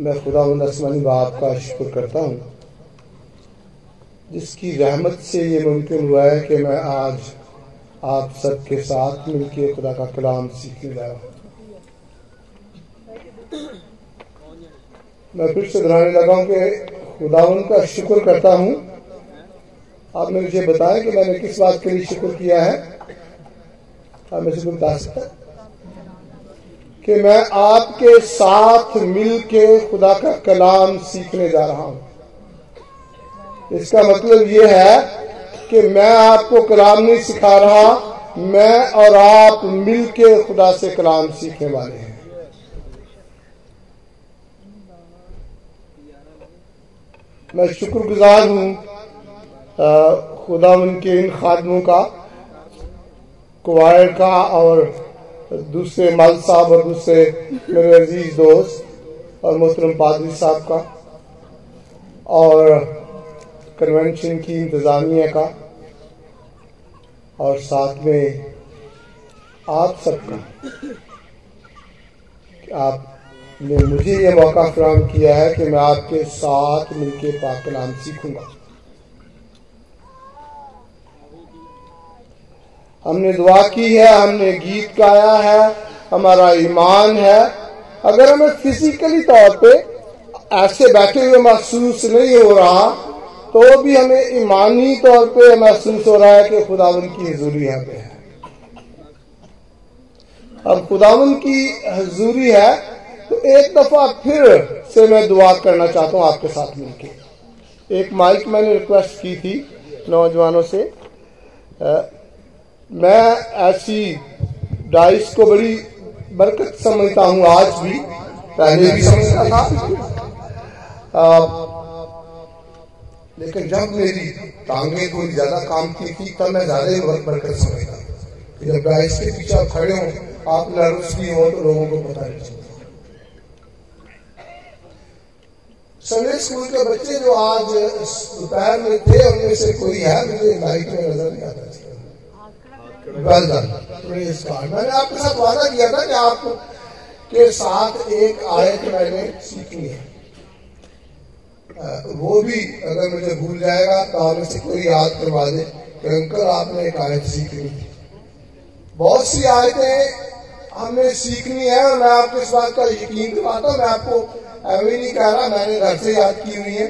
मैं खुदा आसमानी बाप का शुक्र करता हूँ। जिसकी रहमत से ये मुमकिन हुआ है कि मैं आज आप सबके साथ मिलकर खुदा का कलाम सीखने हूँ। मैं फिर से दोहराने लगा हूँ कि खुदा का शुक्र करता हूँ। आप मुझे बताएँ कि मैंने किस बात के लिए शुक्र किया है? आप मैं शुक्र बता सकता कि मैं आपके साथ मिलके खुदा का कलाम सीखने जा रहा हूँ। इसका मतलब यह है कि मैं आपको कलाम नहीं सिखा रहा, मैं और आप मिलके खुदा से कलाम सीखने वाले हैं। मैं शुक्रगुजार हूँ खुदा उनके इन खादमों का, कुवायर का और दूसरे माल साहब और दूसरे मेरे अज़ीज़ दोस्त और मोहतरम पादरी साहब का और कन्वेंशन की इंतज़ामिया का और साथ में आप सबका आपने मुझे ये मौका फ्राहम किया है कि मैं आपके साथ मिलकर पाक कलाम सीखूँगा। हमने दुआ की है, हमने गीत गाया है, हमारा ईमान है। अगर हमें फिजिकली तौर पे ऐसे बैठे हुए महसूस नहीं हो रहा तो भी हमें ईमानी तौर पे महसूस हो रहा है कि खुदावन की हजूरी पे है। अब खुदावन की हजूरी है तो एक दफ़ा फिर से मैं दुआ करना चाहता हूँ आपके साथ मिलकर एक माइक मैंने रिक्वेस्ट की थी नौजवानों से मैं ऐसी डाइस को बड़ी बरकत समझता हूँ आज भी। पहले भी समझता था। आ, लेकिन जब मेरी टांगे थोड़ी ज़्यादा काम की थी तब मैं ज़्यादा ही बरकत समझता जब डाइस के पीछे खड़े हो आप नर्वस भी हो तो लोगों को पता नहीं चलता संडे स्कूल के बच्चे जो आज दोपहर में थे उनमें से कोई है? मुझे लाइट में नज़र नहीं आता। वेल डन मैंने आपके साथ वादा किया था कि आप के साथ एक आयत मैंने सीखनी है। वो भी अगर मुझे भूल जाएगा तो आप से कोई याद करवा दे कि अंकल, आपने एक आयत सीखनी थी बहुत सी आयतें हमने सीखनी है और मैं आपको इस बात का यकीन दिलाता हूँ, मैं आपको अभी नहीं कह रहा, मैंने घर से याद की हुई है।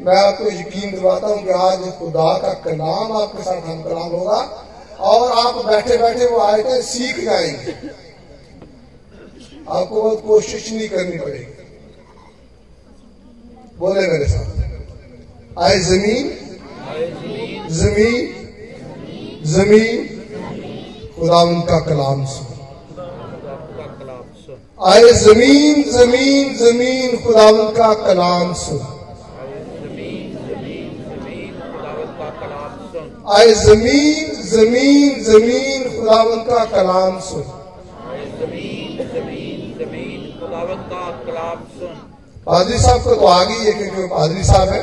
मैं आपको यकीन दिलाता हूँ कि आज खुदा का कलाम आपके साथ हम कलाम होगा। और आप बैठे बैठे वो आयतें सीख जाएँगे। आपको बहुत कोशिश नहीं करनी पड़ेगी। बोले मेरे साथ। आए ज़मीन? ज़मीन? ज़मीन? खुदा उनका कलाम सुन। आए ज़मीन ज़मीन ज़मीन, खुदा उनका कलाम सुन। आए ज़मीन ज़मीन ज़मीन खुदावन का कलाम सुन। ज़मीन ज़मीन ज़मीन खुदावन का कलाम सुन। पादरी साहब को तो आ गई है क्योंकि पादरी साहब है।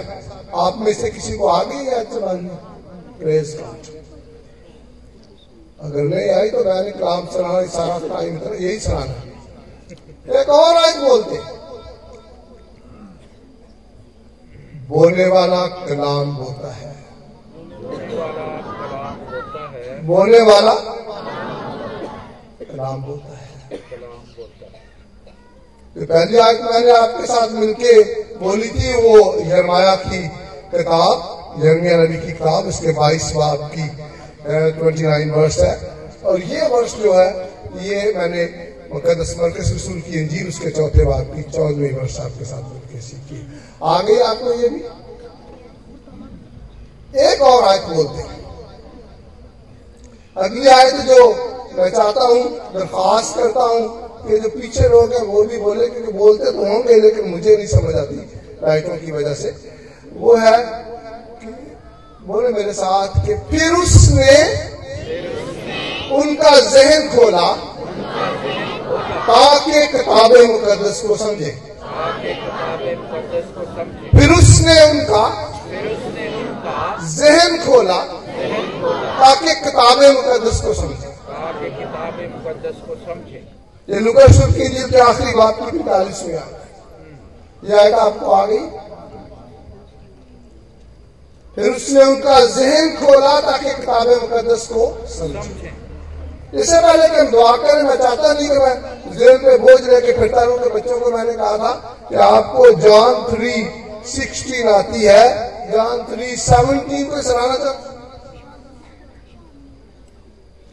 आप में से किसी को आ गई है। चलानी प्रेस गॉड अगर नहीं आई तो मैंने कलाम सुनाना सारा टाइम यही सुनाना एक और आज बोलते बोलने वाला कलाम बोलता है। बोलने वाला कलाम बोलता है। तो पहली आयत मैंने आपके साथ मिलके बोली थी, वो यरमाया की किताब, यरमिया नबी की किताब, इसके बाईस बाब की ट्वेंटी नाइन वर्ष है। और ये वर्ष जो है, ये मैंने मुकदस मरकज रसूल की अंजीर, उसके चौथे बाब की, चौदहवीं वर्ष आपके साथ मिलकर सीखी। आ गई आपको ये भी एक और आयत बोलते हैं। अगली आयत जो मैं चाहता हूँ दरखास्त करता हूँ कि जो पीछे लोग हैं वो भी बोले क्योंकि बोलते तो होंगे लेकिन मुझे नहीं समझ आती लाइटों की वजह से। वो है बोले मेरे साथ कि फिर उसने उनका जहन खोला ताकि किताबें मुकदस को समझे। फिर उसने उनका जहन खोला ताकि किताबें मुकदस को समझे। ताकि मुकदस को समझे। ये लुकरसुर की जीव के आखिरी बात की पैंतालीसवीं आयत यह आयत आपको आ गई। फिर उसने उनका जहन खोला ताकि किताब मुकदस को समझे। इससे पहले कि हम दुआ करें मैं चाहता नहीं कि मैं जेल पे बोझ लेके फिरता रहूँ कि बच्चों को मैंने कहा था कि आपको जॉन थ्री सिक्सटीन आती है। जॉन थ्री सेवनटीन को सराहना चाहता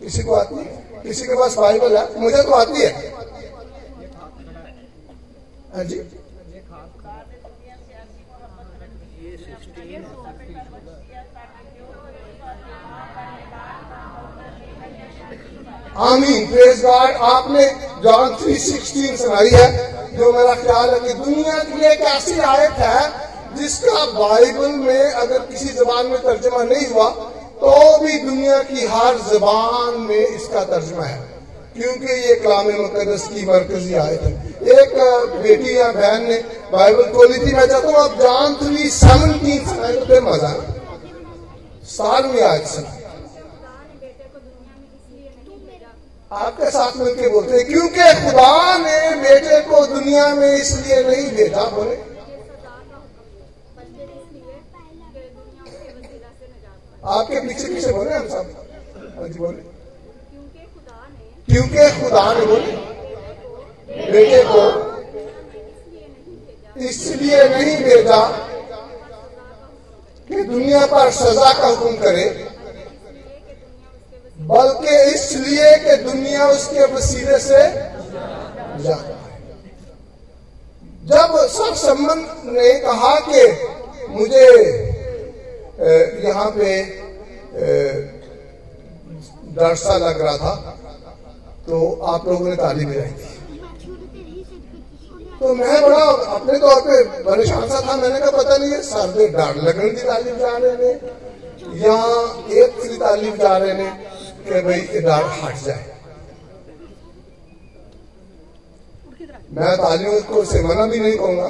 किसी को आती है? किसी के पास बाइबल है? मुझे तो आती है। हाँ जी। आमीन। प्रेज गॉड आपने जॉन 316 सुनाई है, जो मेरा ख्याल है कि दुनिया की एक ऐसी आयत है, जिसका बाइबल में अगर किसी जबान में तर्जमा नहीं हुआ तो भी दुनिया की हर जबान में इसका तर्जमा है। क्योंकि ये कलाम मुकदस की मरकजी आयत है। एक बेटी या बहन ने बाइबल खोली थी, मैं चाहता हूँ आप जान थ्री सेवनटीन सुनाए तो मज़ा साल में आयत सुनाई आपके साथ मिलकर बोलते क्योंकि खुदा ने बेटे को दुनिया में इसलिए नहीं भेजा बोले। आपके पीछे पीछे बोले हम सब। हाँ जी बोले क्योंकि खुदा ने बोले। बेटे को इसलिए नहीं भेजा कि दुनिया पर सजा का हुक्म करे बल्कि इसलिए कि दुनिया उसके वसीले से जाता है। जब सब संबंध ने कहा कि मुझे यहाँ पे डर सा लग रहा था तो आप लोगों ने ताली बजाई थी। तो मैं बड़ा अपने तौर पे परेशान सा था, मैंने कहा, पता नहीं है सर में डर लगने की ताली बजा रहे ने या एक ताली बजा रहे ने कि भाई ये डर हट जाए। मैं तालियों को से मना भी नहीं कहूँगा,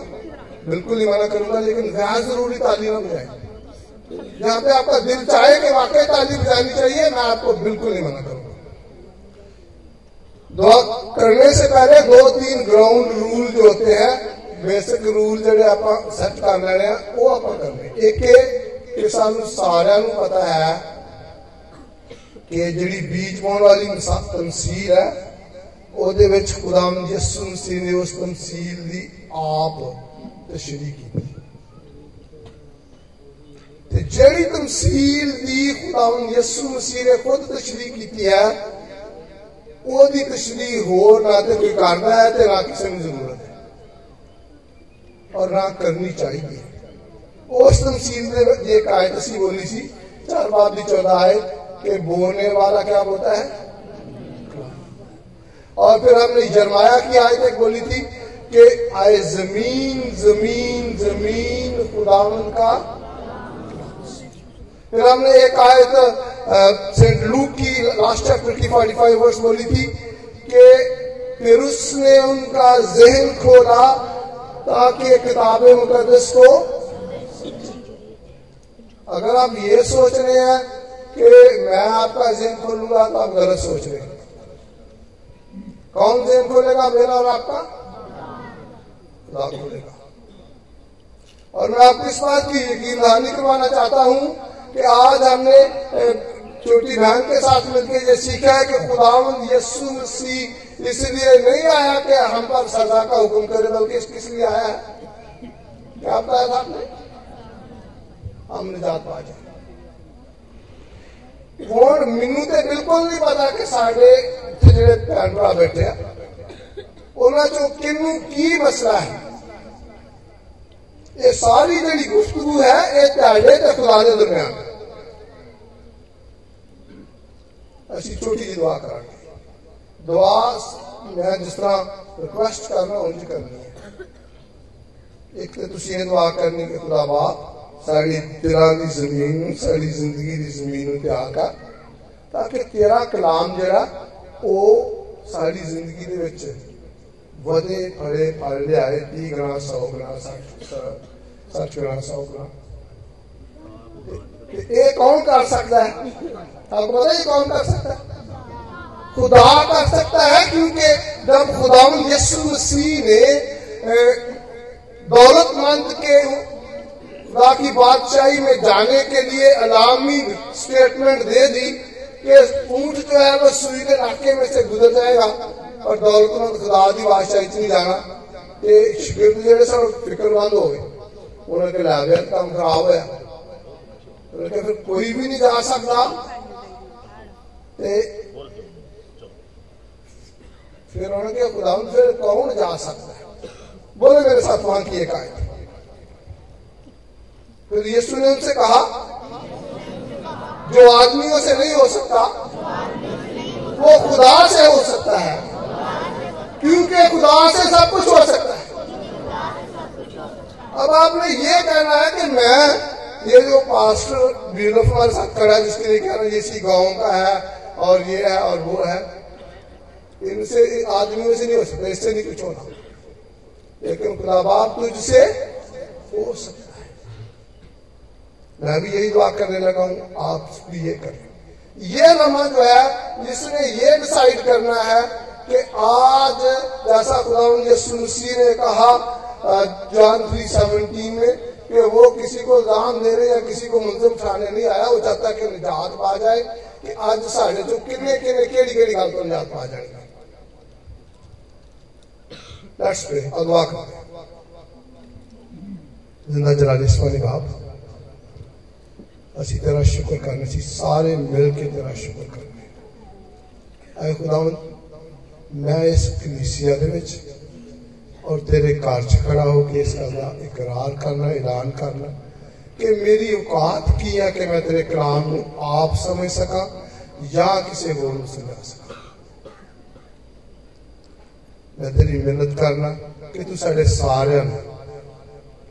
बिल्कुल ही मना करूँगा, लेकिन गैर ज़रूरी तालियाँ बजाए। जहाँ पे आपका दिल चाहे कि वाकई तालीम जानी चाहिए, मैं आपको बिल्कुल नहीं मना करूँगा। दुआ करने से पहले दो तीन ग्राउंड रूल जो होते हैं बेसिक रूल जो आप सच कर लेने वो आप करने एक सू सारे पता है कि जी बीज पाने वाली तमसील है ओदेम जिस तमसील उस तमसील आप तशरी की ਜਿਹੜੀ ਤਮਸੀਲ ਦੀ ਖੁਦਾਮ ਯਿਸੂ ਮਸੀਹ ਨੇ ਖੁਦ ਤਸ਼ਰੀਹ ਕੀਤੀ ਹੈ ਉਹਦੀ ਤਸ਼ਰੀਹ ਹੋਰ ਨਾ ਤੇ ਕੋਈ ਕਰਦਾ ਹੈ ਤੇ ਨਾ ਕਿਸੇ ਨੂੰ ਜ਼ਰੂਰਤ ਹੈ ਔਰ ਨਾ ਕਰਨੀ ਚਾਹੀਦੀ ਹੈ उस तमसील में एक आयत सी बोली सी चार बाब की चौदह आयत कि बोलने वाला क्या बोलता है और फिर हमने जरमाया की आयत एक बोली थी कि आए जमीन जमीन जमीन खुदावन का फिर हमने एक आयत सेंट लूक की लास्ट चैप्टर की फोर्टी फाइव वर्ष बोली थी कि फिर उसने उनका जहन खोला ताकि किताब मुकदस को अगर आप ये सोच रहे हैं कि मैं आपका जहन खोलूँगा तो आप गलत सोच रहे हैं। कौन जेन खोलेगा, मेरा और आपका? खुदा खोलेगा। और मैं आपको इस बात की यकीन दहानी करवाना चाहता हूँ कि आज हमने छोटी बहन के साथ मिलकर ये सीखा है कि खुदावंद यस्सु मसीह इसलिए नहीं आया कि हम पर सजा का हुक्म करे बल्कि किस लिए आया है क्या बताया था आपने हम निजात पा जाए ਹੁਣ ਮੈਨੂੰ ਤੇ ਬਿਲਕੁਲ ਨਹੀਂ ਪਤਾ ਕਿ ਸਾਡੇ ਇੱਥੇ ਜਿਹੜੇ ਭੈਣ ਭਰਾ ਬੈਠੇ ਆ ਉਹਨਾਂ ਚੋਂ ਕਿੰਨੂੰ ਕੀ ਮਸਲਾ ਹੈ ਇਹ ਸਾਰੀ ਜਿਹੜੀ ਗੁਫ਼ਤਗੂ ਹੈ ਇਹ ਤੁਹਾਡੇ ਤੇ ਖੁਦਾ ਦੇ ਦਰਮਿਆਨ ਅਸੀਂ ਛੋਟੀ ਜਿਹੀ ਦੁਆ ਕਰਾਂਗੇ ਦੁਆ ਮੈਂ ਜਿਸ ਤਰ੍ਹਾਂ ਰਿਕੁਐਸਟ ਕਰਨਾ ਉਂਝ ਕਰਨੀ ਹੈ ਇੱਕ ਤੇ ਤੁਸੀਂ ਇਹ ਦੁਆ ਕਰਨੀ ਕਿ ਖੁਦਾ ਬਾਪ ਸਾਡੀ ਦਿਲਾਂ ਦੀ ਜ਼ਮੀਨ ਨੂੰ ਸਾਡੀ ਜ਼ਿੰਦਗੀ ਦੀ ਜ਼ਮੀਨ ਨੂੰ ਤਿਆਰ ਕਰ ਤਾਂ ਕਿ ਤੇਰਾ ਕਲਾਮ ਜਿਹੜਾ ਉਹ ਸਾਡੀ ਜ਼ਿੰਦਗੀ ਦੇ ਵਿੱਚ वधे फळे पाळले आहे ती ग्रह सौ ग्रह साठ ग्रह सौ ग्रह ये कौन कर सकता है. आपको पता ही कौन कर सकता है. खुदा कर सकता है, क्योंकि जब खुदा यीशु मसीह ने दौलतमंद के खुदा की बादशाही में जाने के लिए अलामी स्टेटमेंट दे दी कि ऊँट जो है वो सुई के नाके में से गुजर जाएगा। और दौलतमंद खुदा की बादशाही च नहीं जाना। जेडे सब फिक्रमंद हो गए उन्होंने लै गया काम खराब होया। फिर कोई भी नहीं जा सकता फिर उन्होंने कहा खुदा फिर कौन जा सकता है बोले मेरे साथ वहाँ की एक आयत। फिर यीशु ने उनसे कहा, जो आदमियों से नहीं हो सकता, वो खुदा से हो सकता है। क्योंकि खुदा से सब कुछ हो सकता है। अब आपने ये कहना है कि मैं, ये जो पास्टर ब्यूरोफ हमारे है, जिसके लिए कह रहा है इसी गाँव का है, और ये है, और वो है, इनसे, आदमियों से नहीं हो सकता, इससे नहीं कुछ होना। लेकिन खुदा बाप तुझसे हो सकता है। मैं भी यही दुआ करने लगा हूँ, आप भी ये करें। ये लम्हा जो है, जिसने ये डिसाइड करना है कि आज, जैसा खुदा यसुसी ने कहा जॉन थ्री सेवनटीन में कि वो किसी को दान दे रहे या किसी को मुलजम ठहराने नहीं आया, वो चाहता कि निजात पा जाए कि अज साढ़े चो किन्ने किन्ने, केड़ी केड़ी गल तो निजात पा जाएगा लेट्स प्रे अल्लाह का ज़िंदा जलाल इस्मानी बाप असि तेरा शुक्र करने सी सारे मिल के तेरा शुक्र करने। आए खुदावंद मैं इस कलीसिया और तेरे घर च खड़ा होकर इस गल का इकरार करना, ऐलान करना कि मेरी औकात की है कि मैं तेरे कलाम को आप समझ सका या किसी होर समझा सका। मैं तेरी मेहनत करना कि तू साढ़े सारे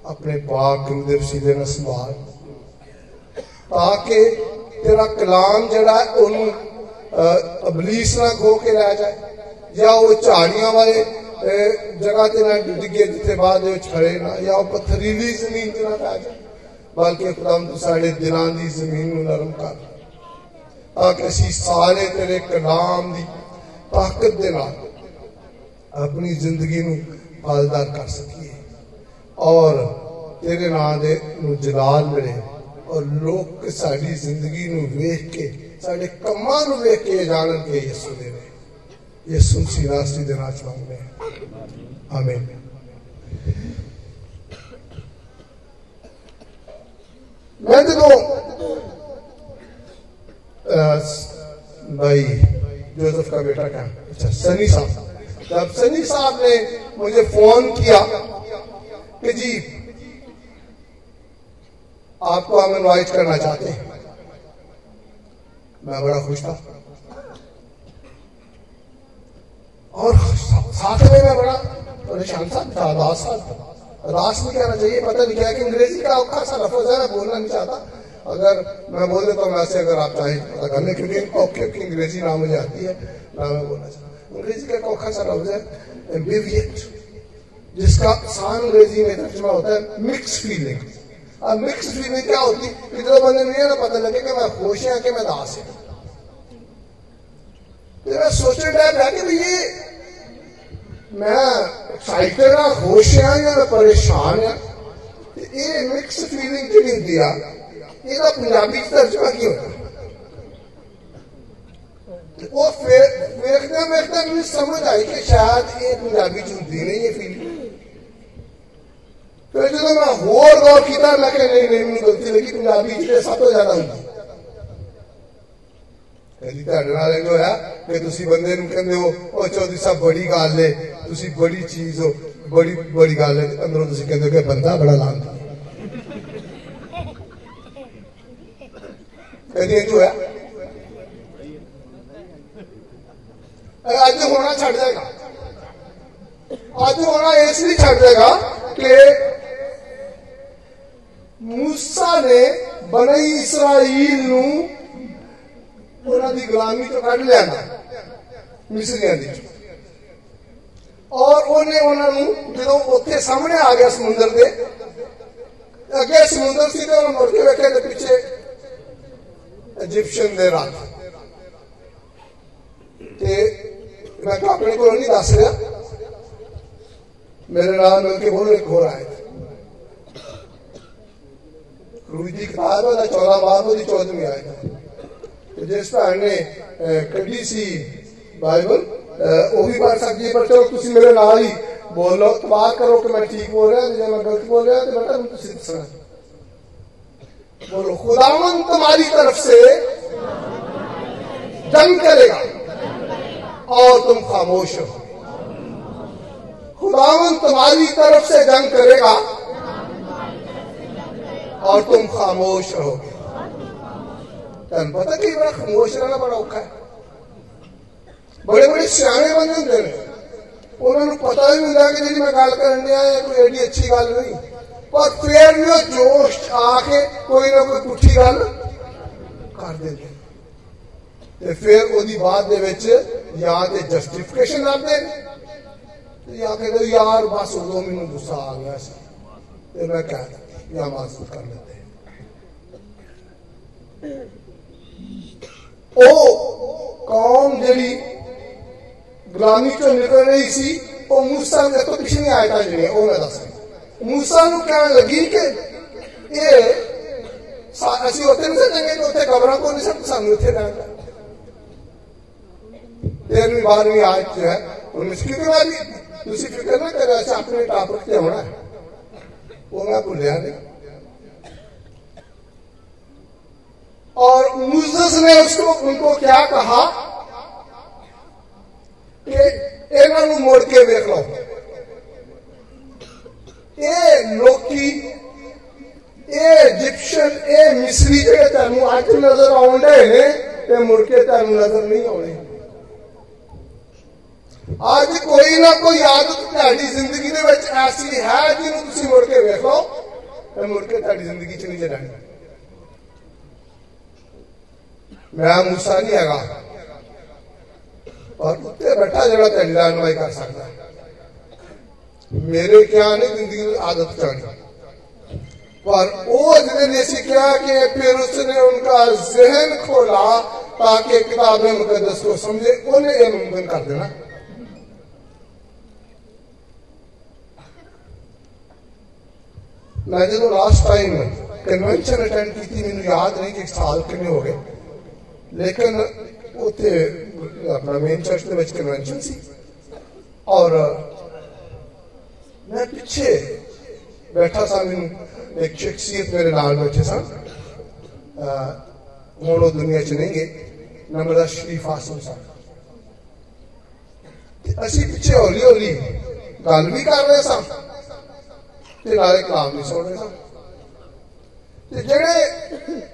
अपने पाक गुरु के वसीले ने संभाल, ताकि तेरा कलाम जड़ा अबलीस ना खो के रह जाए। ਜਾਂ ਉਹ ਝਾੜੀਆਂ ਵਾਲੇ ਜਗ੍ਹਾ ਤੇ ਨਾ ਡਿੱਗੇ ਜਿੱਥੇ ਬਾਅਦ ਵਿੱਚ ਖੜੇ ਨਾ ਜਾਂ ਉਹ ਪਥਰੀਲੀ ਜ਼ਮੀਨ ਤੇ ਨਾ ਪੈ ਜਾਏ ਬਲਕਿ ਖੁਦਾਮ ਤੂੰ ਸਾਡੇ ਦਿਲਾਂ ਦੀ ਜ਼ਮੀਨ ਨੂੰ ਨਰਮ ਕਰ ਤਾਂ ਕਿ ਅਸੀਂ ਸਾਰੇ ਤੇਰੇ ਕਲਾਮ ਦੀ ਤਾਕਤ ਦੇ ਨਾਲ ਆਪਣੀ ਜ਼ਿੰਦਗੀ ਨੂੰ ਫਲਦਾਰ ਕਰ ਸਕੀਏ ਔਰ ਤੇਰੇ ਨਾਮ ਦੇ ਨੂੰ ਜਲਾਲ ਮਿਲੇ ਔਰ ਲੋਕ ਸਾਡੀ ਜ਼ਿੰਦਗੀ ਨੂੰ ਵੇਖ ਕੇ ਸਾਡੇ ਕੰਮਾਂ ਨੂੰ ਵੇਖ ਕੇ यसु श्रीवास्तव दिनाच मांगने आमीन। मैं तो भाई, जोसेफ का बेटा क्या? अच्छा सनी साहब। तब सनी साहब ने मुझे फ़ोन किया कि जी, आपको हम इनवाइट करना चाहते हैं। मैं बड़ा खुश था। और साथ में मैं बड़ा परेशान था रास था। रास नहीं कहना चाहिए पता नहीं क्या कि अंग्रेज़ी का औखा सा लफज है, मैं बोलना नहीं चाहता। अगर मैं बोल देता हूँ वैसे अगर आप चाहें, पता कर लें क्योंकि औखे की अंग्रेज़ी ना मुझे आती है, ना मैं बोलना चाहता अंग्रेज़ी का औखा सा लफ्ज है एम्बिवियट जिसका सान अंग्रेज़ी में तर्जमा होता है मिक्स फीलिंग अब मिक्स फीलिंग क्या होती? है कितने बंदे नहीं ना, पता लगे कि मैं खुश हाँ कि मैं दास हूँ। तो मैं सोचने लग रहा कि ये मैं एक्साइटेड हाँ खुश हाँ या मैं परेशान हाँ। ये मिक्स फीलिंग तो पंजाबी तर्जमा की होता वो मुझे समझ आई कि शायद ये पंजाबी नहीं फीलिंग फिर जो मैं होर गौर किया नहीं नहीं गलती लगी, पंजाबी सब तो ज़्यादा होंगी ਤੋਂ ਜ਼ਿਆਦਾ ਹੁੰਦੀ ਕਦੀ ਤੁਹਾਡੇ ਨਾਲ ਇਹ ਹੋਇਆ ਕਿ ਤੁਸੀਂ ਬੰਦੇ ਨੂੰ ਕਹਿੰਦੇ ਹੋ ਉਹ ਚੌਧਰੀ ਸਾਹਿਬ ਬੜੀ ਗੱਲ ਏ ਤੁਸੀਂ ਬੜੀ ਚੀਜ਼ ਹੋ ਬੜੀ ਬੜੀ ਗੱਲ ਏ ਅੰਦਰੋਂ ਤੁਸੀਂ ਕਹਿੰਦੇ ਹੋ ਕਿ ਬੰਦਾ ਬੜਾ ਲਾਂਦਾ ਕਦੀ ਇਹ ਹੋਇਆ ਅੱਜ ਹੋਣਾ ਛੱਡ ਜਾਏਗਾ ਅੱਜ ਹੋਣਾ ਇਸ ਲਈ ਛੱਡ ਜਾਏਗਾ ਕਿ मूसा ने बने इसराइल ਉਹਨਾਂ ਦੀ ਗੁਲਾਮੀ ਤੋਂ ਕੱਢ ਲਿਆਂਦਾ, ਮਿਸਰੀਆਂ ਦੀ। ਔਰ ਉਹਨੇ ਉਹਨਾਂ ਨੂੰ ਜਦੋਂ ਉੱਥੇ ਸਾਹਮਣੇ ਆ ਗਿਆ ਸਮੁੰਦਰ ਦੇ, ਅੱਗੇ ਸਮੁੰਦਰ ਸੀ ਤੇ ਉਹ ਮੁੜ ਕੇ ਵੇਖਿਆ ਤੇ ਪਿੱਛੇ ਇਜੀਪਸ਼ੀਅਨ ਦੇ ਰਾਤ ਤੇ ਮੈਂ ਆਪਣੇ ਕੋਲ ਨਹੀਂ ਦੱਸ ਰਿਹਾ। ਮੇਰੇ ਨਾਲ ਮਿਲ ਕੇ ਹੋਰ ਇੱਕ ਹੋਰ ਆਇਆ। ਰੂਜੀ ਕਿਤਾਬ ਦਾ 14 ਬਾਅਦ ਉਹਦੀ 14ਵੀਂ ਆਇਆ। Questa è Kadisi Bible वो भी पढ़ सकती है पर चलो तुम मेरे नाल ही बोल लो तो तबाह करो कि मैं ठीक बोल रहा या मैं गलत बोल रहा तो बेटा तुम तुम समझ बोलो खुदावन तुम्हारी तरफ़ से जंग करेगा, और तुम खामोश हो। खुदावन तुम्हारी तरफ़ से जंग करेगा, और तुम खामोश रहोगे। ਤੁਹਾਨੂੰ ਪਤਾ ਕਈ ਵਾਰ ਖਾਮੋਸ਼ ਰਹਿਣਾ ਬੜਾ ਔਖਾ ਹੈ ਬੜੇ ਬੜੇ ਸਿਆਣੇ ਬੰਦੇ ਹੁੰਦੇ ਨੇ ਉਹਨਾਂ ਨੂੰ ਪਤਾ ਵੀ ਹੁੰਦਾ ਕਿ ਜਿਹੜੀ ਮੈਂ ਗੱਲ ਕਰਨ ਡਿਆ ਇਹ ਕੋਈ ਐਡੀ ਅੱਛੀ ਗੱਲ ਨਹੀਂ ਪਰ ਫਿਰ ਵੀ ਉਹ ਜੋਸ਼ ਆ ਕੇ ਕੋਈ ਨਾ ਕੋਈ ਪੁੱਠੀ ਗੱਲ ਕਰ ਦਿੰਦੇ ਤੇ ਫਿਰ ਉਹਦੀ ਬਾਅਦ ਦੇ ਵਿੱਚ ਜਾਂ ਤੇ ਜਸਟੀਫਿਕੇਸ਼ਨ ਲੱਭਦੇ ਨੇ ਤੇ ਜਾਂ ਕਹਿੰਦੇ ਯਾਰ ਬਸ ਉਦੋਂ ਮੈਨੂੰ ਗੁੱਸਾ ਆ ਗਿਆ ਸੀ ਤੇ ਮੈਂ ਕਹਿ ਦਿੱਤੀ ਜਾਂ ਮਾਫ ਕਰ ਲੈਂਦੇ ਉਹ ਕੌਮ ਜਿਹੜੀ ਗੁਲਾਮੀ ਚੋਂ ਨਿਕਲ ਰਹੀ ਸੀ ਉਹ ਮੂਸਾ ਦੇ ਤੋਂ ਪਿਛਲੀ ਆਇਤਾਂ ਜਿਹੜੀਆਂ ਉਹ ਮੈਂ ਦੱਸ ਮੂਸਾ ਨੂੰ ਕਹਿਣ ਲੱਗੀ ਕਿ ਇਹ ਅਸੀਂ ਉੱਥੇ ਨਹੀਂ ਸੱਜਾਂਗੇ ਕਿ ਉੱਥੇ ਕਬਰਾਂ ਕੋਲ ਨਹੀਂ ਸੱਟ ਸਾਨੂੰ ਇੱਥੇ ਰਹਿਣਾ तेरहवीं बारहवीं आज जो है उनमें से कितनी बार दूसरी फिक्र ना करे ऐसे अपने टॉपिक पे होना है वो मैं भूलिया नहीं और लूजर्स ने उसको उनको क्या कहा? कि इन्हों मोड़ के देख लो। ए लोकी, ए इजिप्शियन, ए मिस्री जेडे तेन अज नज़र आने ये मुड़के तेन नज़र नहीं आने आज कोई ना कोई आदत ढी ज़िंदगी ऐसी है जिन्होंने मुड़ के देख लो मुड़ के ढी ज़िंदगी च नहीं जानी ਜ਼ਿੰਦਗੀ 'ਚ ਨਹੀਂ ਜੜਾਣੀ ਮੈਂ ਮੂਸਾ ਨਹੀਂ ਹੈਗਾ ਪਰ ਉੱਤੇ ਬੈਠਾ ਜਿਹੜਾ ਤੁਹਾਡੀ ਰਹਿਨਮਾਈ ਕਰ ਸਕਦਾ ਮੇਰੇ ਕਿਆ ਨਹੀਂ ਜ਼ਿੰਦਗੀ ਦੀ ਆਦਤ ਚਾਣੀ पर वो जिन्हें सीखा कि फिर उसने उनका जहन खोला ताकि किताब मुकदस को समझे उन्हें यह मुमकिन कर देना ਮੈਂ ਜਦੋਂ ਲਾਸਟ ਟਾਈਮ ਕਨਵੈਨਸ਼ਨ ਅਟੈਂਡ ਕੀਤੀ ਮੈਨੂੰ ਯਾਦ ਨਹੀਂ ਕਿ ਸਾਲ ਕਿੰਨੇ ਹੋ ਗਏ ਲੇਕਿਨ ਉੱਥੇ ਆਪਣਾ ਮੇਨ ਚਰਚ ਦੇ ਵਿੱਚ ਕਨਵੈਨਸ਼ਨ ਸੀ ਔਰ ਮੈਂ ਪਿੱਛੇ ਬੈਠਾ ਸਾਂ ਮੈਨੂੰ ਇੱਕ ਸ਼ਖਸੀਅਤ ਮੇਰੇ ਨਾਲ ਬੈਠੇ ਸਨ ਹੁਣ ਉਹ ਦੁਨੀਆ 'ਚ ਨਹੀਂ ਗਏ ਨੰਬਰ ਦਾ ਸ਼ਰੀਫ ਆਸਮ ਸਾਹਿਬ ਅਸੀਂ ਪਿੱਛੇ ਹੌਲੀ ਹੌਲੀ ਗੱਲ ਵੀ ਕਰ ਰਹੇ ਸਾਂ ਤੇ ਨਾਲੇ ਕਲਾਮ ਨਹੀਂ ਸੁਣ ਰਹੇ ਸਨ ਤੇ ਜਿਹੜੇ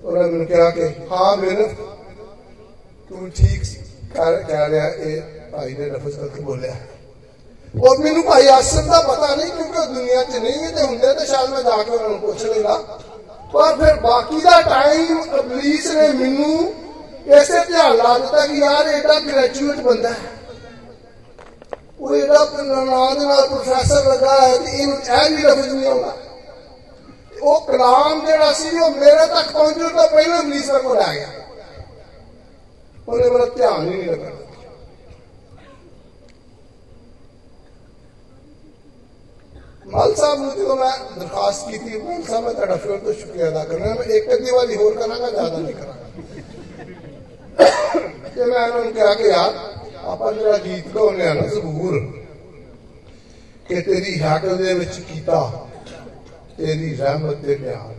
ਉਹਨਾਂ ਨੂੰ ਕਿਹਾ ਕਿ ਹਾਂ ਮੇਰ ਤੂੰ ਠੀਕ ਕਰ ਕਹਿ ਰਿਹਾ ਇਹ ਭਾਈ ਨੇ ਲਫ਼ਜ਼ ਗਲਤ ਬੋਲਿਆ ਔਰ ਮੈਨੂੰ ਭਾਈ ਆਸਮ ਦਾ ਪਤਾ ਨਹੀਂ ਕਿਉਂਕਿ ਦੁਨੀਆ 'ਚ ਨਹੀਂ ਹੈ ਤੇ ਹੁੰਦੇ ਤਾਂ ਸ਼ਾਇਦ ਮੈਂ ਜਾ ਕੇ ਉਹਨਾਂ ਨੂੰ ਪੁੱਛ ਲੈਂਦਾ ਪਰ ਫਿਰ ਬਾਕੀ ਦਾ ਟਾਈਮ ਅਬਲੀਸ ਨੇ ਮੈਨੂੰ ਐਸੇ ਧਿਆਨ ਲਾ ਦਿੱਤਾ ਕਿ ਯਾਰ ਇਹਦਾ ਗ੍ਰੈਜੂਏਟ ਬੰਦਾ ਹੈ ਉਹ ਇਹਦਾ ਪਨਾਨਾ ਨਾਲ ਪ੍ਰੋਫੈਸਰ ਲੱਗਾ ਹੈ ਤੇ ਇਹਨੂੰ ਇਹ ਵੀ ਲਫ਼ਜ਼ ਨਹੀਂ ਆਉਂਦਾ ਉਹ ਕਲਾਮ ਜਿਹੜਾ ਸੀ ਉਹ ਮੇਰੇ ਤੱਕ ਪਹੁੰਚਣ ਤੋਂ ਪਹਿਲਾਂ ਮਨੀਸਰ ਕੋਲ ਆ ਗਿਆ ਉਹਨੇ ਮੇਰਾ ਧਿਆਨ ਹੀ ਨਹੀਂ ਲੱਗਾ ਮਾਲ ਸਾਹਿਬ ਨੂੰ ਜਦੋਂ ਮੈਂ ਦਰਖਾਸਤ ਕੀਤੀ ਮਾਲ ਸਾਹਿਬ ਮੈਂ ਤੁਹਾਡਾ ਫਿਰ ਤੋਂ ਸ਼ੁਕਰੀਆ ਅਦਾ ਕਰਨਾ ਮੈਂ ਇੱਕ ਅੱਧੀ ਵਾਰੀ ਹੋਰ ਕਰਾਂਗਾ ਜ਼ਿਆਦਾ ਨਹੀਂ ਕਰਾਂਗਾ ਤੇ ਮੈਂ ਉਹਨਾਂ ਨੂੰ ਕਿਹਾ ਕਿ ਯਾਰ ਆਪਾਂ ਜਿਹੜਾ ਗੀਤ ਗਾਉਂਦੇ ਆ ਨਾ ਜ਼ਬੂਰ ਕਿ ਤੇਰੀ ਹਾਕਲ ਦੇ ਵਿੱਚ ਕੀਤਾ ਤੇਰੀ ਰਹਿਮਤ ਤੇ ਪਿਆਰ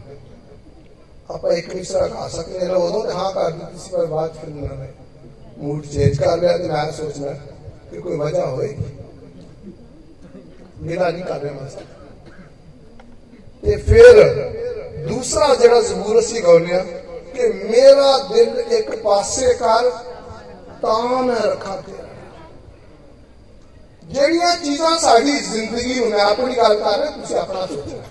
ਆਪਾਂ ਇੱਕ ਮਿਸਰਾ ਗਾ ਸਕਦੇ ਹਾਂ ਉਦੋਂ ਤੇ ਹਾਂ ਕਰ ਦਿੱਤੀ ਸੀ ਪਰ ਬਾਅਦ ਫਿਰ ਉਹਨਾਂ ਨੇ ਮੂਡ ਚੇਂਜ ਕਰ ਲਿਆ ਤੇ ਮੈਂ ਸੋਚਣਾ ਕਿ ਕੋਈ ਵਜ੍ਹਾ ਹੋਏਗੀ ਮੇਰਾ ਨਹੀਂ ਕਰ ਰਿਹਾ ਮਸਲਾ ਤੇ ਫਿਰ ਦੂਸਰਾ ਜਿਹੜਾ ਜ਼ਬੂਰ ਅਸੀਂ ਗਾਉਂਦੇ ਆ ਕਿ ਮੇਰਾ ਦਿਲ ਇੱਕ ਪਾਸੇ ਕਰ ਤਾਂ ਮੈਂ ਰੱਖਾਂ ਤੇਰਾ ਜਿਹੜੀਆਂ ਚੀਜ਼ਾਂ ਸਾਡੀ ਜ਼ਿੰਦਗੀ ਨੂੰ ਮੈਂ ਆਪਣੀ ਗੱਲ ਕਰ ਰਿਹਾ ਤੁਸੀਂ ਆਪਣਾ ਸੋਚਣਾ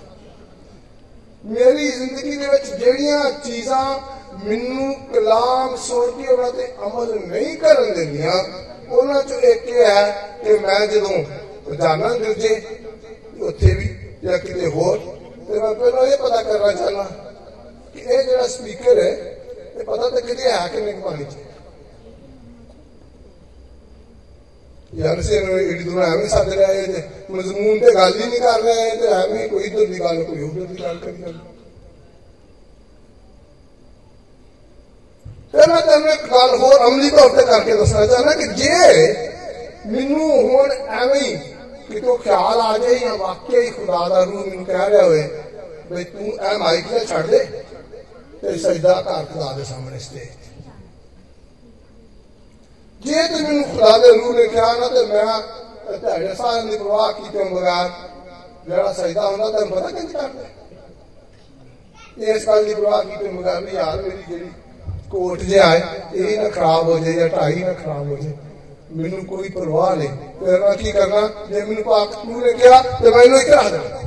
ਮੇਰੀ ਜ਼ਿੰਦਗੀ ਦੇ ਵਿੱਚ ਜਿਹੜੀਆਂ ਚੀਜ਼ਾਂ ਮੈਨੂੰ ਕਲਾਮ ਸੁਣ ਕੇ ਉਹਨਾਂ ਤੇ ਅਮਲ ਨਹੀਂ ਕਰਨ ਦਿੰਦੀਆਂ, ਉਹਨਾਂ ਚੋਂ ਇੱਕ ਇਹ ਹੈ ਕਿ ਮੈਂ ਜਦੋਂ ਜਾਣਾ ਦੂਜੇ ਉੱਥੇ ਵੀ ਜਾਂ ਕਿਤੇ ਹੋਰ, ਤੇ ਮੈਂ ਪਹਿਲਾਂ ਇਹ ਪਤਾ ਕਰਨਾ ਚਾਹਨਾ ਕਿ ਇਹ ਜਿਹੜਾ ਸਪੀਕਰ ਹੈ, ਇਹ ਪਤਾ ਤਾਂ ਕਿਤੇ ਹੈ ਕਿ ਨਹੀਂ ਪਾਣੀ ਚ? जनसेना हिडिदून आम्ही साजरे आहे मजमून ते गाली निकाल रहे हैं तो हमें कोई तो निकालो कोई उधर निकाल कर निकालो त्यांना त्यांना काल होर अंमली तौर करके दसना चाहना कि जे मिनू होन एवं कि तो ख्याल आ जाए या वाक्य ही खुदा दा रूह मिनू कह रहा होए भाई तू ए आई के छड़ दे ते सजदा कर खुदा दे सामने स्टेज ਜੇ ਤੇ ਮੈਨੂੰ ਖੁਦਾ ਦੇ ਰੂਹ ਨੇ ਕਿਹਾ ਨਾ ਤੇ ਮੈਂ ਤੁਹਾਡੇ ਸਾਰਿਆਂ ਦੀ ਪਰਵਾਹ ਕੀਤੇ ਬਗੈਰ ਜਿਹੜਾ ਸਜਦਾ ਹੁੰਦਾ ਤੁਹਾਨੂੰ ਪਤਾ ਕਿੰਜ ਕਰਦਾ ਇਸ ਗੱਲ ਦੀ ਪਰਵਾਹ ਕੀਤੇ ਬਗੈਰ ਨਹੀਂ ਯਾਰ ਮੇਰੀ ਜਿਹੜੀ ਕੋਟ ਜੇ ਆਏ ਇਹ ਨਾ ਖਰਾਬ ਹੋ ਜਾਏ ਜਾਂ ਢਾਈ ਨਾ ਖਰਾਬ ਹੋ ਜਾਏ ਮੈਨੂੰ ਕੋਈ ਪਰਵਾਹ ਨਹੀਂ ਫਿਰ ਮੈਂ ਕੀ ਕਰਨਾ ਜੇ ਮੈਨੂੰ ਪਾਕ ਤੂੰ ਨੇ ਕਿਹਾ ਤੇ ਮੈਂ ਇਹਨੂੰ ਇੱਥੇ ਰੱਖ ਦੇਣਾ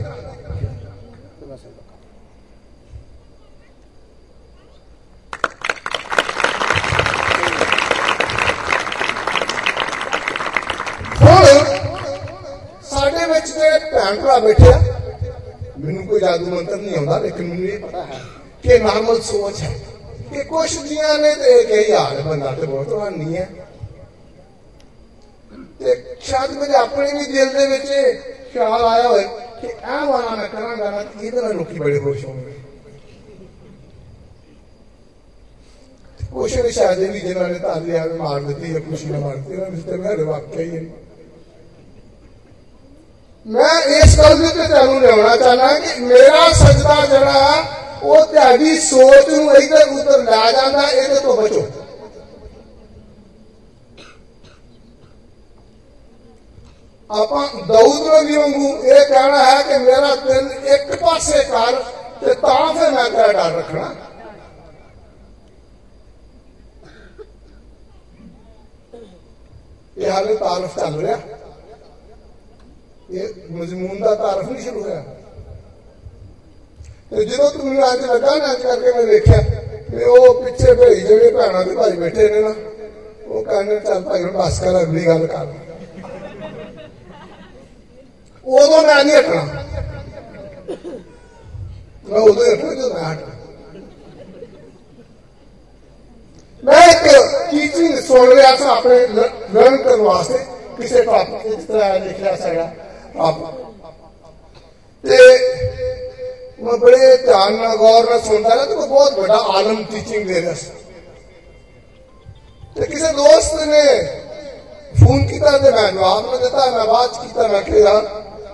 ਭੈਣ ਭਰਾ ਬੈਠੇ ਆ। ਮੈਨੂੰ ਕੋਈ ਜਾਦੂ ਮੰਤਰ ਨਹੀਂ ਆਉਂਦਾ, ਲੇਕਿਨ ਮੈਨੂੰ ਇਹ ਪਤਾ ਹੈ ਕਿ ਨਾਰਮਲ ਸੋਚ ਹੈ ਕਿ ਕੁਛ ਦੀਆਂ ਨੇ ਤੇ ਕਈ ਹਾਲ ਬੰਦਾ ਤੇ ਬਹੁਤ ਹਾਨੀ ਹੈ। ਤੇ ਸ਼ਾਇਦ ਮੇਰੇ ਆਪਣੇ ਵੀ ਦਿਲ ਦੇ ਵਿੱਚ ਖਿਆਲ ਆਇਆ ਹੋਵੇ ਕਿ ਇਹ ਵਾਲਾ ਮੈਂ ਕਰਾਂਗਾ ਨਾ ਤੇ ਇਹਦੇ ਨਾਲ ਲੋਕੀ ਬੜੇ ਖੁਸ਼ ਹੋਣਗੇ। ਕੁਛ ਵੀ ਸ਼ਾਇਦ ਇਹ ਵੀ ਜਿਹਨਾਂ ਨੇ ਤਾਲੀ ਆਵੇ ਮਾਰ ਦਿੱਤੀ ਜਾਂ ਖੁਸ਼ੀ ਨਾਲ ਮਾਰ ਦਿੱਤੀ, ਉਹਨਾਂ ਵਿੱਚ ਤੇ ਮੇਰੇ ਵਾਕਿਆ ਹੀ ਹੈ। ਮੈਂ ਇਸ ਗੱਲ ਦੇ ਤੇ ਤੁਹਾਨੂੰ ਲਿਆਉਣਾ ਚਾਹਨਾ ਕਿ ਮੇਰਾ ਸਜਦਾ ਜਿਹੜਾ ਉਹ ਤੁਹਾਡੀ ਸੋਚ ਨੂੰ ਇੱਧਰ ਉੱਧਰ ਲੈ ਜਾਂਦਾ ਇਹਦੇ ਤੋਂ ਬਚੋ ਆਪਾਂ ਦਾਊਦ ਨਬੀ ਵਾਂਗੂ ਇਹ ਕਹਿਣਾ ਹੈ ਕਿ ਮੇਰਾ ਦਿਲ ਇੱਕ ਪਾਸੇ ਕਰ ਤੇ ਤਾਂ ਫਿਰ ਮੈਂ ਤੇਰਾ ਡਰ ਰੱਖਣਾ ਇਹ ਹਾਲੇ ਤਾਰਫ ਚੱਲ ਰਿਹਾ ਇਹ ਮਜ਼ਮੂਨ ਦਾ ਤਾਰਫ ਨਹੀਂ ਸ਼ੁਰੂ ਹੋਇਆ ਤੇ ਜਦੋਂ ਤੂੰ ਮੈਨੂੰ ਅੱਜ ਲੱਗਾ ਨਾ ਕਰਕੇ ਮੈਂ ਦੇਖਿਆ ਕਿ ਉਹ ਪਿੱਛੇ ਭਈ ਜਿਹੜੇ ਭੈਣਾਂ ਦੇ ਭਾਈ ਬੈਠੇ ਨੇ ਨਾ ਉਹ ਕਹਿੰਦੇ ਚੱਲ ਭਾਈ ਹੁਣ ਬਸ ਕਰ ਅਗਲੀ ਗੱਲ ਕਰ ਉਦੋਂ ਮੈਂ ਨਹੀਂ ਹਟਣਾ ਮੈਂ ਉਦੋਂ ਹੀ ਹਟਣਾ ਜਦੋਂ ਮੈਂ ਹਟਣਾ ਮੈਂ ਇੱਕ ਟੀਚਿੰਗ ਸੁਣ ਰਿਹਾ ਸੀ ਆਪਣੇ ਲਰਨ ਕਰਨ ਵਾਸਤੇ ਕਿਸੇ ਟਾਪਿਕ ਤੇ ਜਿਸ ਤਰ੍ਹਾਂ ਲਿਖਿਆ ਸੀਗਾ ਆਪ ਤੇ ਮੈਂ ਬੜੇ ਧਿਆਨ ਨਾਲ ਗੌਰ ਨਾਲ ਸੁਣਦਾ ਰਿਹਾ ਤੇ ਕੋਈ ਬਹੁਤ ਵੱਡਾ ਆਲਮ ਟੀਚਿੰਗ ਦੇ ਰਿਹਾ ਸੀ ਤੇ ਕਿਸੇ ਦੋਸਤ ਨੇ ਫੋਨ ਕੀਤਾ ਤੇ ਮੈਂ ਜਵਾਬ ਨਾ ਦਿੱਤਾ ਮੈਂ ਬਾਅਦ ਕੀਤਾ ਮੈਂ ਕਿਹਾ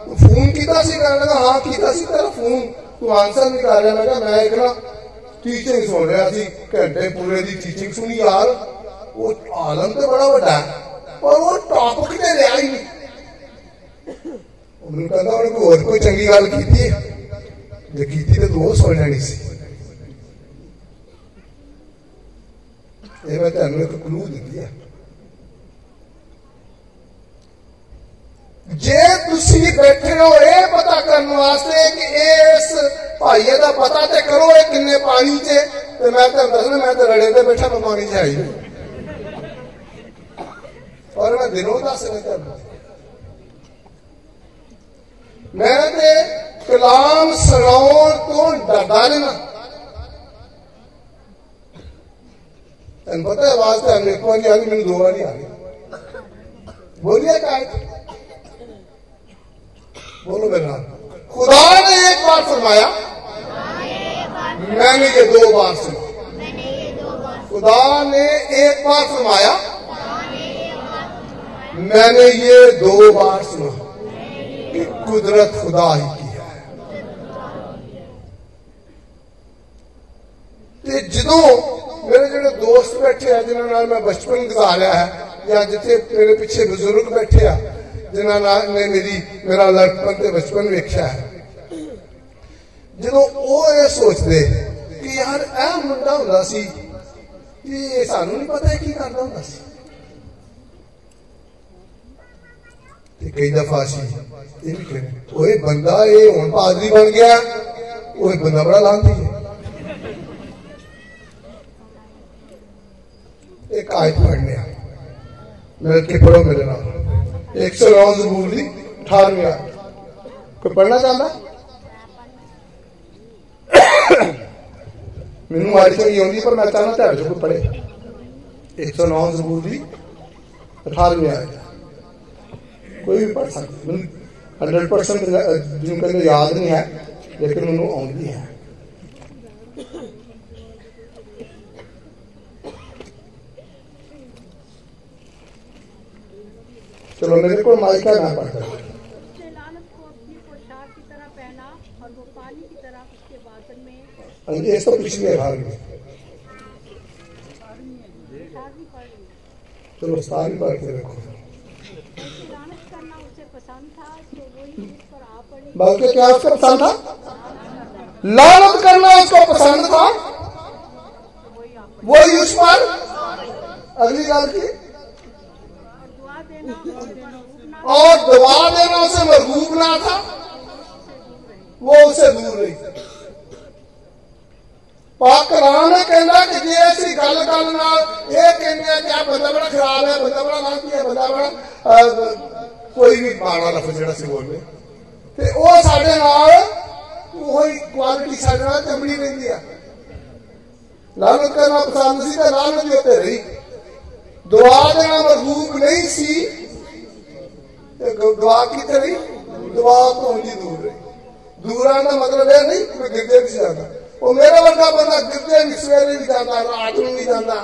ਫੋਨ ਕੀਤਾ ਸੀ ਕਰਨ ਲੱਗਾ ਹਾਂ ਕੀਤਾ ਸੀ ਤੇਰਾ ਫੋਨ ਤੂੰ ਆਨਸਰ ਨਹੀਂ ਕਰ ਰਿਹਾ ਮੈਂ ਕਿਹਾ ਮੈਂ ਇੱਕ ਨਾ ਟੀਚਿੰਗ ਸੁਣ ਰਿਹਾ ਸੀ ਘੰਟੇ ਪੂਰੇ ਦੀ ਟੀਚਿੰਗ ਸੁਣੀ ਯਾਰ ਉਹ ਆਲਮ ਤੇ ਬੜਾ ਵੱਡਾ ਹੈ ਪਰ ਉਹ ਟੌਪਿਕ ਤੇ ਰਿਹਾ ਹੀ ਨਹੀਂ ਉਹ ਮੈਨੂੰ ਕਹਿੰਦਾ ਉਹਨੇ ਕੋਈ ਹੋਰ ਕੋਈ ਚੰਗੀ ਗੱਲ ਕੀਤੀ ਹੈ? ਜੇ ਕੀਤੀ ਤੇ ਦੋ ਸੁਣ ਲੈਣੀ ਸੀ। ਇਹ ਮੈਂ ਤੁਹਾਨੂੰ ਇੱਕ ਕਲੂ ਦਿੱਤੀ ਹੈ। ਜੇ ਤੁਸੀਂ ਬੈਠੇ ਹੋ ਇਹ ਪਤਾ ਕਰਨ ਵਾਸਤੇ ਕਿ ਇਸ ਭਾਈਏ ਦਾ ਪਤਾ ਤੇ ਕਰੋ ਇਹ ਕਿੰਨੇ ਪਾਣੀ 'ਚ ਤੇ ਮੈਂ ਤੁਹਾਨੂੰ ਦੱਸਣਾ, ਮੈਂ ਤਾਂ ਰੜੇ ਤੇ ਬੈਠਾ, ਮੈਂ ਪਾਣੀ 'ਚ ਆਈ ਔਰ ਮੈਂ ਦਿਨੋਂ ਦੱਸ ਰਿਹਾ ਤੁਹਾਨੂੰ। ਮੈਂ ਤੇ ਕਲਾਮ ਸੁਣਾਉਣ ਤੋਂ ਡਰਦਾ ਰਹਿਣਾ ਤੈਨੂੰ ਪਤਾ ਆਵਾਜ਼ ਤਾਂ ਮੇਰੇ ਕੋਲ ਨਹੀਂ ਆ ਮੈਨੂੰ ਦੋਵਾਂ ਨਹੀਂ ਆ ਗਈ बोलिए काय? बोलो मेरे नाम। खुदा ने एक बार फरमाया। मैंने ये दो बार सुना। खुदा ने एक बार फरमाया। मैंने ये दो बार सुना। कि कुदरत खुदा ही की है ਤੇ ਜਦੋਂ ਮੇਰੇ ਜਿਹੜੇ ਦੋਸਤ ਬੈਠੇ ਆ ਜਿਨ੍ਹਾਂ ਨਾਲ ਮੈਂ ਬਚਪਨ ਗੁਜ਼ਾਰਿਆ ਹੈ ਜਾਂ ਜਿੱਥੇ ਮੇਰੇ ਪਿੱਛੇ ਬਜ਼ੁਰਗ ਬੈਠੇ ਆ ਜਿਨ੍ਹਾਂ ਨਾਲ ਨੇ ਮੇਰੀ ਮੇਰਾ ਲੜਪਨ ਤੇ ਬਚਪਨ ਵੇਖਿਆ ਹੈ ਜਦੋਂ ਉਹ ਇਹ ਸੋਚਦੇ ਕਿ ਯਾਰ ਇਹ ਮੁੰਡਾ ਹੁੰਦਾ ਸੀ ਕਿ ਇਹ ਸਾਨੂੰ ਨਹੀਂ ਪਤਾ ਕੀ ਕਰਦਾ ਹੁੰਦਾ ਸੀ ਤੇ ਕਈ ਦਫਾ ਸੀ ओए बंदा ये उन पादरी बन गया। ओए बंदा बड़ा लांदी है। एक आयत पढ़ने मेरे के पढ़ो मेरे नाम। एक सौ नौ जबूरी अठारहवीं आयत। कोई पढ़ना चाहता? मैनू आज चंगी आती पर मैं चाहना ध्यान चो पढ़े। एक सौ नौ जबूरी अठारवी आयत। कोई भी पढ़ सकता हंड्रेड परसेंट जिनके अंदर तो याद नहीं है लेकिन उन्होंने आँदी है। चलो मेरे को माइक का ना पड़ता हाँ ये सब पिछले भाग में। चलो सारी बातें रखो। उसे उस बल्कि क्या उसको पसंद था? लानत करना उसको पसंद था। वही उस पर अगली गाल की। और दुआ देना उसे उसे मरगूब ना था, वो उससे दूर रही। ਪਾਕ ਕਲਾਮ ਨੇ ਕਹਿੰਦਾ ਕਿ ਜੇ ਅਸੀਂ ਗੱਲ ਗੱਲ ਨਾਲ ਇਹ ਕਹਿੰਦੇ ਆ ਕਿ ਆ ਬੰਦਾ ਬੜਾ ਖਰਾਬ ਹੈ ਬੰਦਾ ਬੜਾ ਲਾਂਤੀ ਹੈ ਬੰਦਾ ਬੜਾ ਅਹ, ਕੋਈ ਵੀ ਮਾੜਾ ਲਫ਼ਜ਼ ਜਿਹੜਾ ਸੀ ਬੋਲੇ ਤੇ ਉਹ ਸਾਡੇ ਨਾਲ ਉਹੀ ਕੁਆਲਿਟੀ ਸਾਡੇ ਨਾਲ ਚੰਬੜੀ ਰਹਿੰਦੀ ਆ ਲਾਨਤ ਕਰਨਾ ਪਸੰਦ ਸੀ ਤੇ ਲਾਨਤ ਵੀ ਉੱਤੇ ਰਹੀ ਦੁਆ ਦੇਣਾ ਮਰਗੂਬ ਨਹੀਂ ਸੀ ਤੇ ਗ- ਦੁਆ ਕਿੱਥੇ ਰਹੀ ਦੁਆ ਤੋਂ ਹੀ ਦੂਰ ਰਹੀ ਦੂਰਾਂ ਦਾ ਮਤਲਬ ਇਹ ਨਹੀਂ ਕਿ ਗਿਰਦੇ ਨਹੀਂ ਜਾਂਦਾ मेरा वर्गा बंदा कितने सवेरे नहीं जाता, रात नहीं जाता।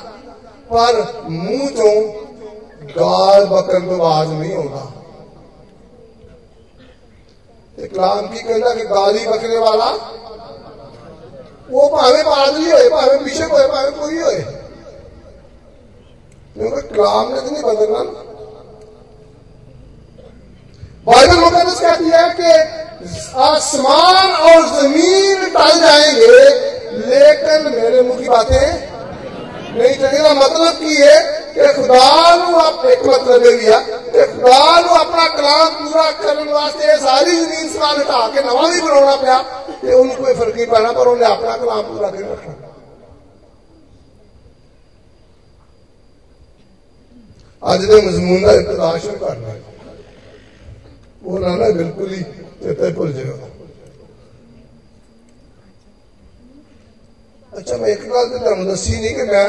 पर मूह चो गाल बकरन तो नहीं आता इकलाम की कहना कि गाली बकरे वाला, वो भावे पादरी भी भावे हो भावे कोई हो कलाम ने तो नहीं बदलना। बाइबल मुकदस कहती है कि आसमान और ज़मीन टल जाएँगे, लेकिन मेरे मुँह की बातें नहीं चलेगा। मतलब की है कि खुदा आप एक मतलब दे दिया कि खुदा अपना कलाम पूरा करने वास्ते सारी ज़मीन समान हटा के नवा भी बनाना पाया तो उन्हें कोई फ़र्क नहीं पैना, पर उन्हें अपना कलाम पूरा कर रखना। अज के मजमून का इंतज़ार शुरू करना है। ਉਹ ਨਾ ਨਾ ਬਿਲਕੁਲ ਹੀ ਚੇਤੇ ਭੁੱਲ ਜਾਏਗਾ। ਅੱਛਾ, ਮੈਂ ਇੱਕ ਗੱਲ ਤੇ ਤੁਹਾਨੂੰ ਦੱਸੀ ਨਹੀਂ ਕਿ ਮੈਂ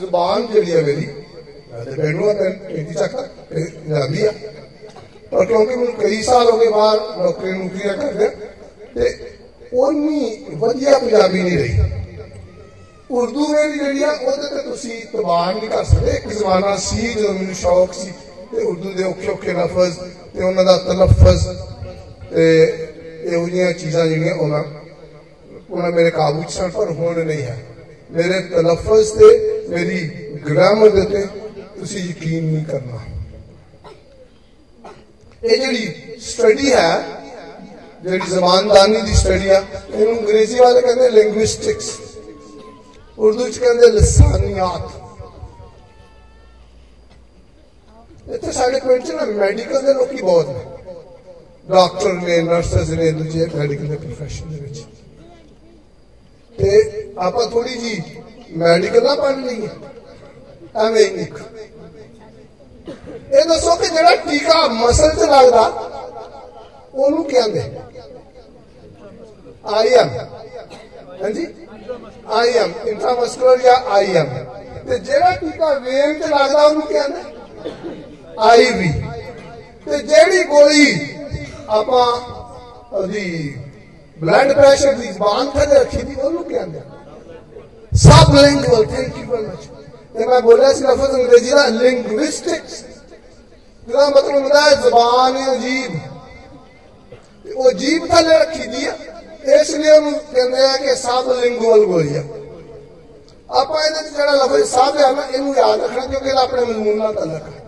ਜ਼ੁਬਾਨ ਜਿਹੜੀ ਹੈ ਮੇਰੀ, ਮੈਂ ਤੇ ਬੈਠੂਆ ਤੇ ਇੰਦੀ ਚੱਕ ਪੰਜਾਬੀ ਆ। ਪਰ ਕਿਉਂਕਿ ਮੈਨੂੰ ਕਈ ਸਾਲ ਹੋ ਗਏ ਬਾਹਰ ਨੌਕਰੀ ਨੌਕਰੀਆਂ ਕਰਦੇ ਤੇ ਉਨੀ ਵਧੀਆ ਪੰਜਾਬੀ ਨਹੀਂ ਰਹੀ। ਉਰਦੂ ਮੇਰੀ ਜਿਹੜੀ ਆ, ਉਹਦੇ ਤੇ ਤੁਸੀਂ ਤਬਾਨ ਨਹੀਂ ਕਰ ਸਕਦੇ। ਇੱਕ ਜ਼ਮਾਨਾ ਸੀ ਜਦੋਂ ਮੈਨੂੰ ਸ਼ੌਕ ਸੀ ਤੇ ਉਰਦੂ ਦੇ ਔਖੇ ਔਖੇ ਲਫ਼ਜ਼ ਤੇ ਉਹਨਾਂ ਦਾ ਤਲਫਜ਼ ਤੇ ਇਹੋ ਜਿਹੀਆਂ ਚੀਜ਼ਾਂ ਜਿਹੜੀਆਂ ਉਹਨਾਂ ਉਹਨਾਂ ਮੇਰੇ ਕਾਬੂ ਚ ਸਨ ਪਰ ਹੁਣ ਨਹੀਂ ਹੈ ਮੇਰੇ ਤਲਫਜ਼ ਤੇ ਮੇਰੀ ਗ੍ਰਾਮਰ ਦੇ ਤੇ ਤੁਸੀਂ ਯਕੀਨ ਨਹੀਂ ਕਰਨਾ ਇਹ ਜਿਹੜੀ ਸਟੱਡੀ ਹੈ ਜਿਹੜੀ ਜ਼ਬਾਨਦਾਨੀ ਦੀ ਸਟੱਡੀ ਆ ਇਹਨੂੰ ਅੰਗਰੇਜ਼ੀ ਵਾਲੇ ਕਹਿੰਦੇ ਲਿੰਗੁਇਸਟਿਕਸ ਉਰਦੂ ਚ ਕਹਿੰਦੇ ਲਸਾਨੀਆਤ ਇੱਥੇ ਸਾਡੇ ਪਿੰਡ ਚ ਨਾ ਮੈਡੀਕਲ ਦੇ ਲੋਕੀ ਬਹੁਤ ਨੇ। ਡਾਕਟਰ ਨੇ, ਨਰਸਸ ਨੇ, ਦੂਜੇ ਮੈਡੀਕਲ ਦੇ profession ਦੇ ਵਿੱਚ। ਤੇ ਆਪਾਂ ਥੋੜੀ ਜੀ ਮੈਡੀਕਲ ਨਾ ਪੜ੍ਹ ਲਈਏ ਐਵੇਂ ਹੀ ਨਹੀਂ ਇਹ ਦੱਸੋ ਕਿ ਜਿਹੜਾ ਟੀਕਾ ਮਸਲ 'ਚ ਲੱਗਦਾ, ਉਹਨੂੰ ਕਹਿੰਦੇ ਆਈ ਐਮ ਹਾਂਜੀ? ਆਈ ਐਮ ਇੰਟਰਾਮਸਕੂਲਰ ਜਾਂ ਆਈ ਐਮ ਤੇ ਜਿਹੜਾ ਟੀਕਾ ਵੇਨ 'ਚ ਲੱਗਦਾ, ਉਹਨੂੰ ਕਹਿੰਦੇ ਆਈ ਵੀ ਤੇ ਜਿਹੜੀ ਗੋਲੀ ਆਪਾਂ ਉਹਦੀ ਬਲੱਡ ਪ੍ਰੈਸ਼ਰ ਦੀ ਜ਼ਬਾਨ ਥੱਲੇ ਰੱਖੀ ਦੀ ਉਹਨੂੰ ਕਹਿੰਦੇ sublingual thank you very much ਤੇ ਮੈਂ ਬੋਲਿਆ ਸੀ ਲਫ਼ਜ਼ ਅੰਗਰੇਜ਼ੀ ਦਾ ਲਿੰਗੁਇਸਟਿਕਸ ਜਿਹਦਾ ਮਤਲਬ ਹੁੰਦਾ ਹੈ ਜ਼ਬਾਨ ਅਜੀਬ ਤੇ ਉਹ ਜੀਬ ਥੱਲੇ ਰੱਖੀ ਦੀ ਆ ਇਸ ਲਈ ਉਹਨੂੰ ਕਹਿੰਦੇ ਆ ਕਿ ਸਬ ਲਿੰਗੁਅਲ ਗੋਲੀਆ ਆਪਾਂ ਇਹਦੇ ਵਿੱਚ ਜਿਹੜਾ ਲਫ਼ਜ਼ ਸਾਬ ਹੈ ਨਾ ਇਹਨੂੰ ਯਾਦ ਰੱਖਣਾ ਕਿਉਂਕਿ ਇਹਦਾ ਆਪਣੇ ਮਜ਼ਮੂਨ ਨਾਲ ਤਾਲੁਕ ਹੈ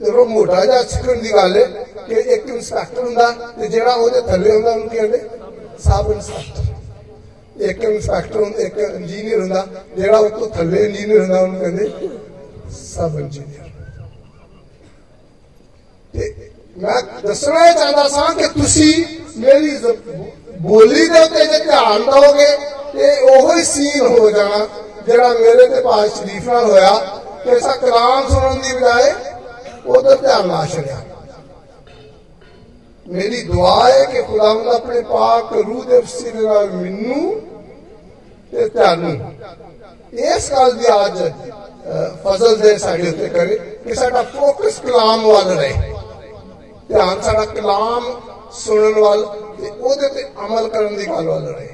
ਤੇ ਮੋਟਾ ਜਿਹਾ ਸਿੱਖਣ ਦੀ ਗੱਲ ਹੈ ਕਿ ਇੱਕ ਇੰਸਪੈਕਟਰ ਹੁੰਦਾ ਤੇ ਜਿਹੜਾ ਉਹਦੇ ਥੱਲੇ ਹੁੰਦਾ, ਉਹਨੂੰ ਕਹਿੰਦੇ? ਸਬ ਇੰਸਪੈਕਟਰ ਇੱਕ ਇੰਸਪੈਕਟਰ ਹੁੰਦਾ, ਇੱਕ ਇੰਜੀਨੀਅਰ ਹੁੰਦਾ, ਜਿਹੜਾ ਉਹ ਤੋਂ ਥੱਲੇ ਇੰਜੀਨੀਅਰ ਹੁੰਦਾ, ਉਹਨੂੰ ਕਹਿੰਦੇ ਸਬ ਇੰਜੀਨੀਅਰ ਤੇ ਮੈਂ ਦੱਸਣਾ ਇਹ ਚਾਹੁੰਦਾ ਸਾਂ ਕਿ ਤੁਸੀਂ ਮੇਰੀ ਜ਼- ਬੋਲੀ ਦੇ ਉੱਤੇ ਜੇ ਧਿਆਨ ਦਿਓਗੇ, ਤੇ ਉਹੋ ਹੀ ਸੀਨ ਹੋ ਜਾਣਾ, ਜਿਹੜਾ ਮੇਰੇ ਤੇ ਪਾਸ ਸ਼ਰੀਫ ਨਾਲ ਹੋਇਆ, ਕਿ ਸਾ ਕਲਾਮ ਸੁਣਨ ਦੀ ਬਜਾਏ ਉਧਰ ਧਿਆਨ ਨਾ ਛੜਿਆ ਮੇਰੀ ਦੁਆ ਹੈ ਕਿ ਖੁਦਾਵੰਦ ਆਪਣੇ ਪਾਕ ਰੂਹ ਦੇ ਵਸੀਲੇ ਨਾਲ ਮੈਨੂੰ ਤੇ ਤੁਹਾਨੂੰ ਇਸ ਗੱਲ ਦੀ ਅੱਜ ਅ, ਫਜ਼ਲ ਦੇ ਸਾਡੇ ਉੱਤੇ ਕਰੇ ਕਿ ਸਾਡਾ ਫੋਕਸ ਕਲਾਮ ਵੱਲ ਰਹੇ ਧਿਆਨ ਸਾਡਾ ਕਲਾਮ ਸੁਣਨ ਵੱਲ ਤੇ ਉਹਦੇ ਤੇ ਅਮਲ ਕਰਨ ਦੀ ਗੱਲ ਵੱਲ ਰਹੇ